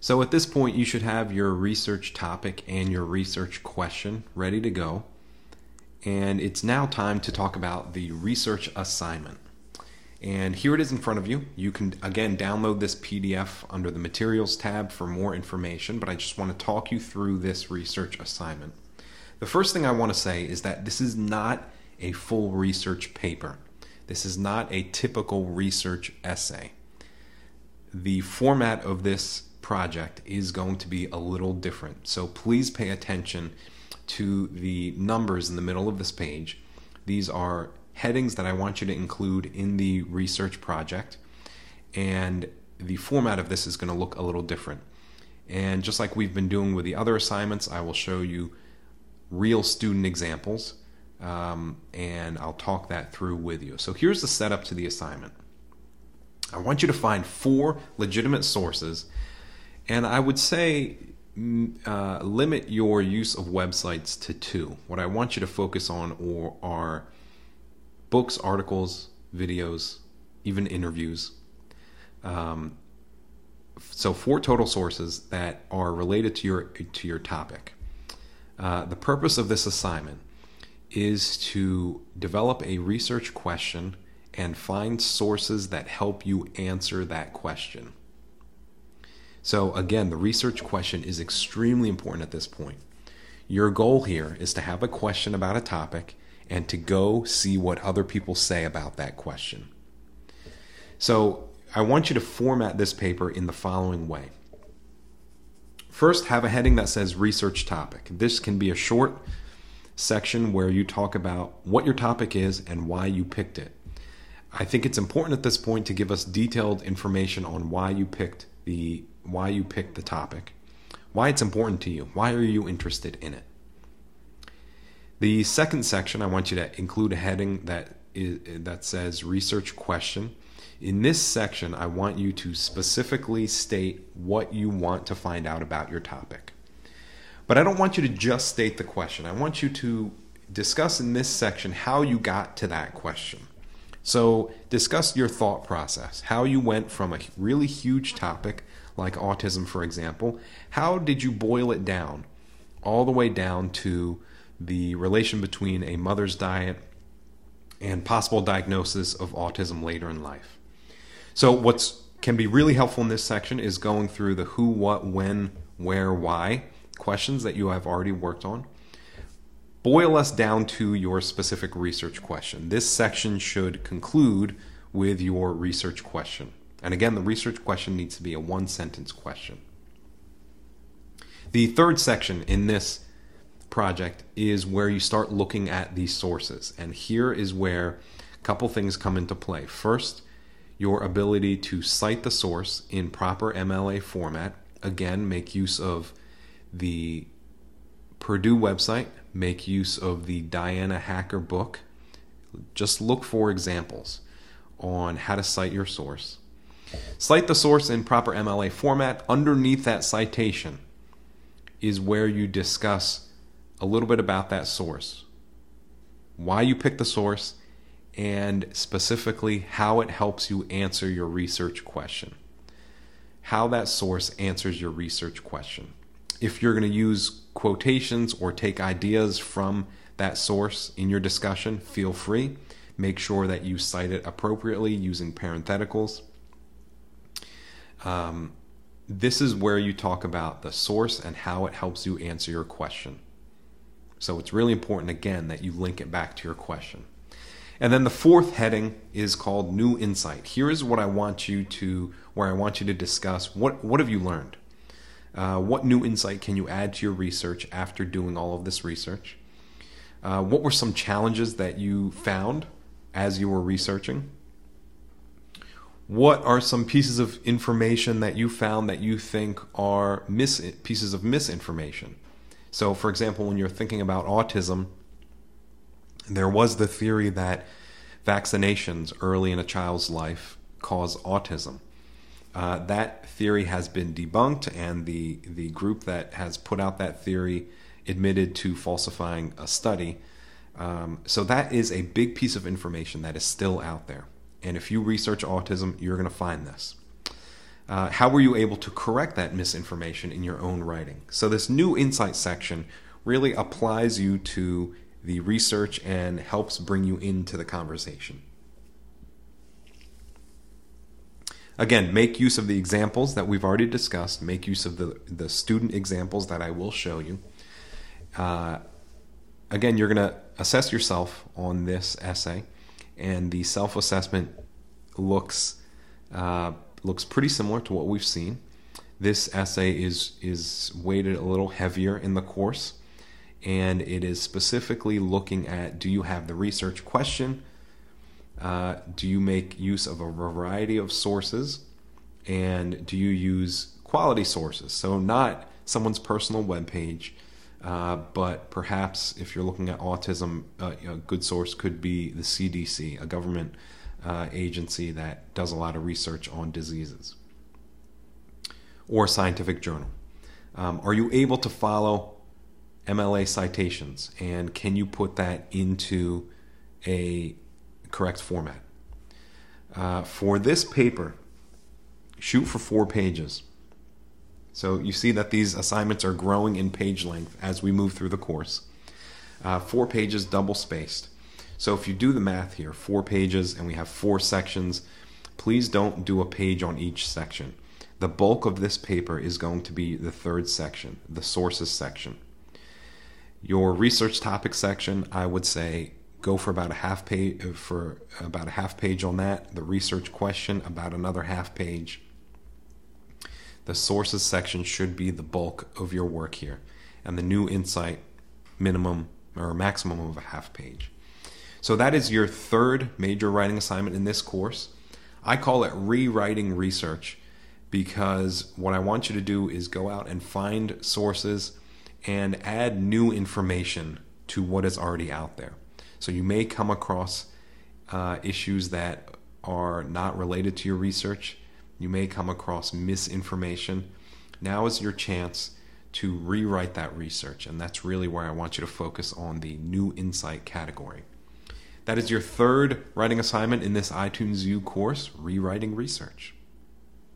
So at this point, you should have your research topic and your research question ready to go. And it's now time to talk about the research assignment. And here it is in front of you. You can again download this PDF under the materials tab for more information, but I just want to talk you through this research assignment. The first thing I want to say is that this is not a full research paper. This is not a typical research essay. The format of this project is going to be a little different. So please pay attention to the numbers in the middle of this page. These are headings that I want you to include in the research project, and the format of this is going to look a little different. And just like we've been doing with the other assignments, I will show you real student examples um, and I'll talk that through with you. So here's the setup to the assignment. I want you to find four legitimate sources, and I would say mm, uh, limit your use of websites to two. What I want you to focus on or are books, articles, videos, even interviews. Um, so four total sources that are related to your to your topic. Uh, the purpose of this assignment is to develop a research question and find sources that help you answer that question. So, again, the research question is extremely important at this point. Your goal here is to have a question about a topic and to go see what other people say about that question. So, I want you to format this paper in the following way. First, have a heading that says research topic. This can be a short section where you talk about what your topic is and why you picked it. I think it's important at this point to give us detailed information on why you picked the why you picked the topic, why it's important to you, why are you interested in it. The second section, I want you to include a heading that is, that says research question. In this section, I want you to specifically state what you want to find out about your topic. But I don't want you to just state the question. I want you to discuss in this section how you got to that question. So, discuss your thought process, how you went from a really huge topic like autism, for example. How did you boil it down all the way down to the relation between a mother's diet and possible diagnosis of autism later in life? So, what's can be really helpful in this section is going through the who, what, when, where, why questions that you have already worked on. Boil us down to your specific research question. This section should conclude with your research question. And again, the research question needs to be a one sentence question. The third section in this project is where you start looking at these sources. And here is where a couple things come into play. First, your ability to cite the source in proper MLA format. Again, make use of the Purdue website, make use of the Diana Hacker book. Just look for examples on how to cite your source. Cite the source in proper MLA format. Underneath that citation is where you discuss a little bit about that source, why you picked the source, and specifically how it helps you answer your research question. How that source answers your research question if you're going to use quotations or take ideas from that source in your discussion, feel free. Make sure that you cite it appropriately using parentheticals. Um, this is where you talk about the source and how it helps you answer your question. So it's really important, again, that you link it back to your question. And then the fourth heading is called New Insight. Here is what I want you to, where I want you to discuss what, what have you learned? Uh, what new insight can you add to your research after doing all of this research? Uh, what were some challenges that you found as you were researching? What are some pieces of information that you found that you think are mis- pieces of misinformation? So, for example, when you're thinking about autism, there was the theory that vaccinations early in a child's life cause autism. Uh, that theory has been debunked, and the the group that has put out that theory admitted to falsifying a study. Um, so that is a big piece of information that is still out there. And if you research autism, you're going to find this. uh, how were you able to correct that misinformation in your own writing? So, this new insight section really applies you to the research and helps bring you into the conversation. Again, make use of the examples that we've already discussed. Make use of the, the student examples that I will show you. Uh, again, you're going to assess yourself on this essay, and the self assessment looks uh, looks pretty similar to what we've seen. This essay is is weighted a little heavier in the course, and it is specifically looking at do you have the research question, uh, do you make use of a variety of sources, and do you use quality sources? So not someone's personal web page. Uh, but perhaps if you're looking at autism, uh, a good source could be the CDC, a government uh, agency that does a lot of research on diseases, or a scientific journal. Um, are you able to follow MLA citations, and can you put that into a correct format? Uh, for this paper, shoot for four pages. So you see that these assignments are growing in page length as we move through the course. Uh, four pages double spaced. So if you do the math here, four pages and we have four sections, please don't do a page on each section. The bulk of this paper is going to be the third section, the sources section. Your research topic section, I would say go for about a half page for about a half page on that. The research question about another half page. The sources section should be the bulk of your work here, and the new insight minimum or maximum of a half page. So that is your third major writing assignment in this course. I call it rewriting research because what I want you to do is go out and find sources and add new information to what is already out there. So you may come across uh, issues that are not related to your research. You may come across misinformation. Now is your chance to rewrite that research, and that's really where I want you to focus on the new insight category. That is your third writing assignment in this iTunes U course, Rewriting Research.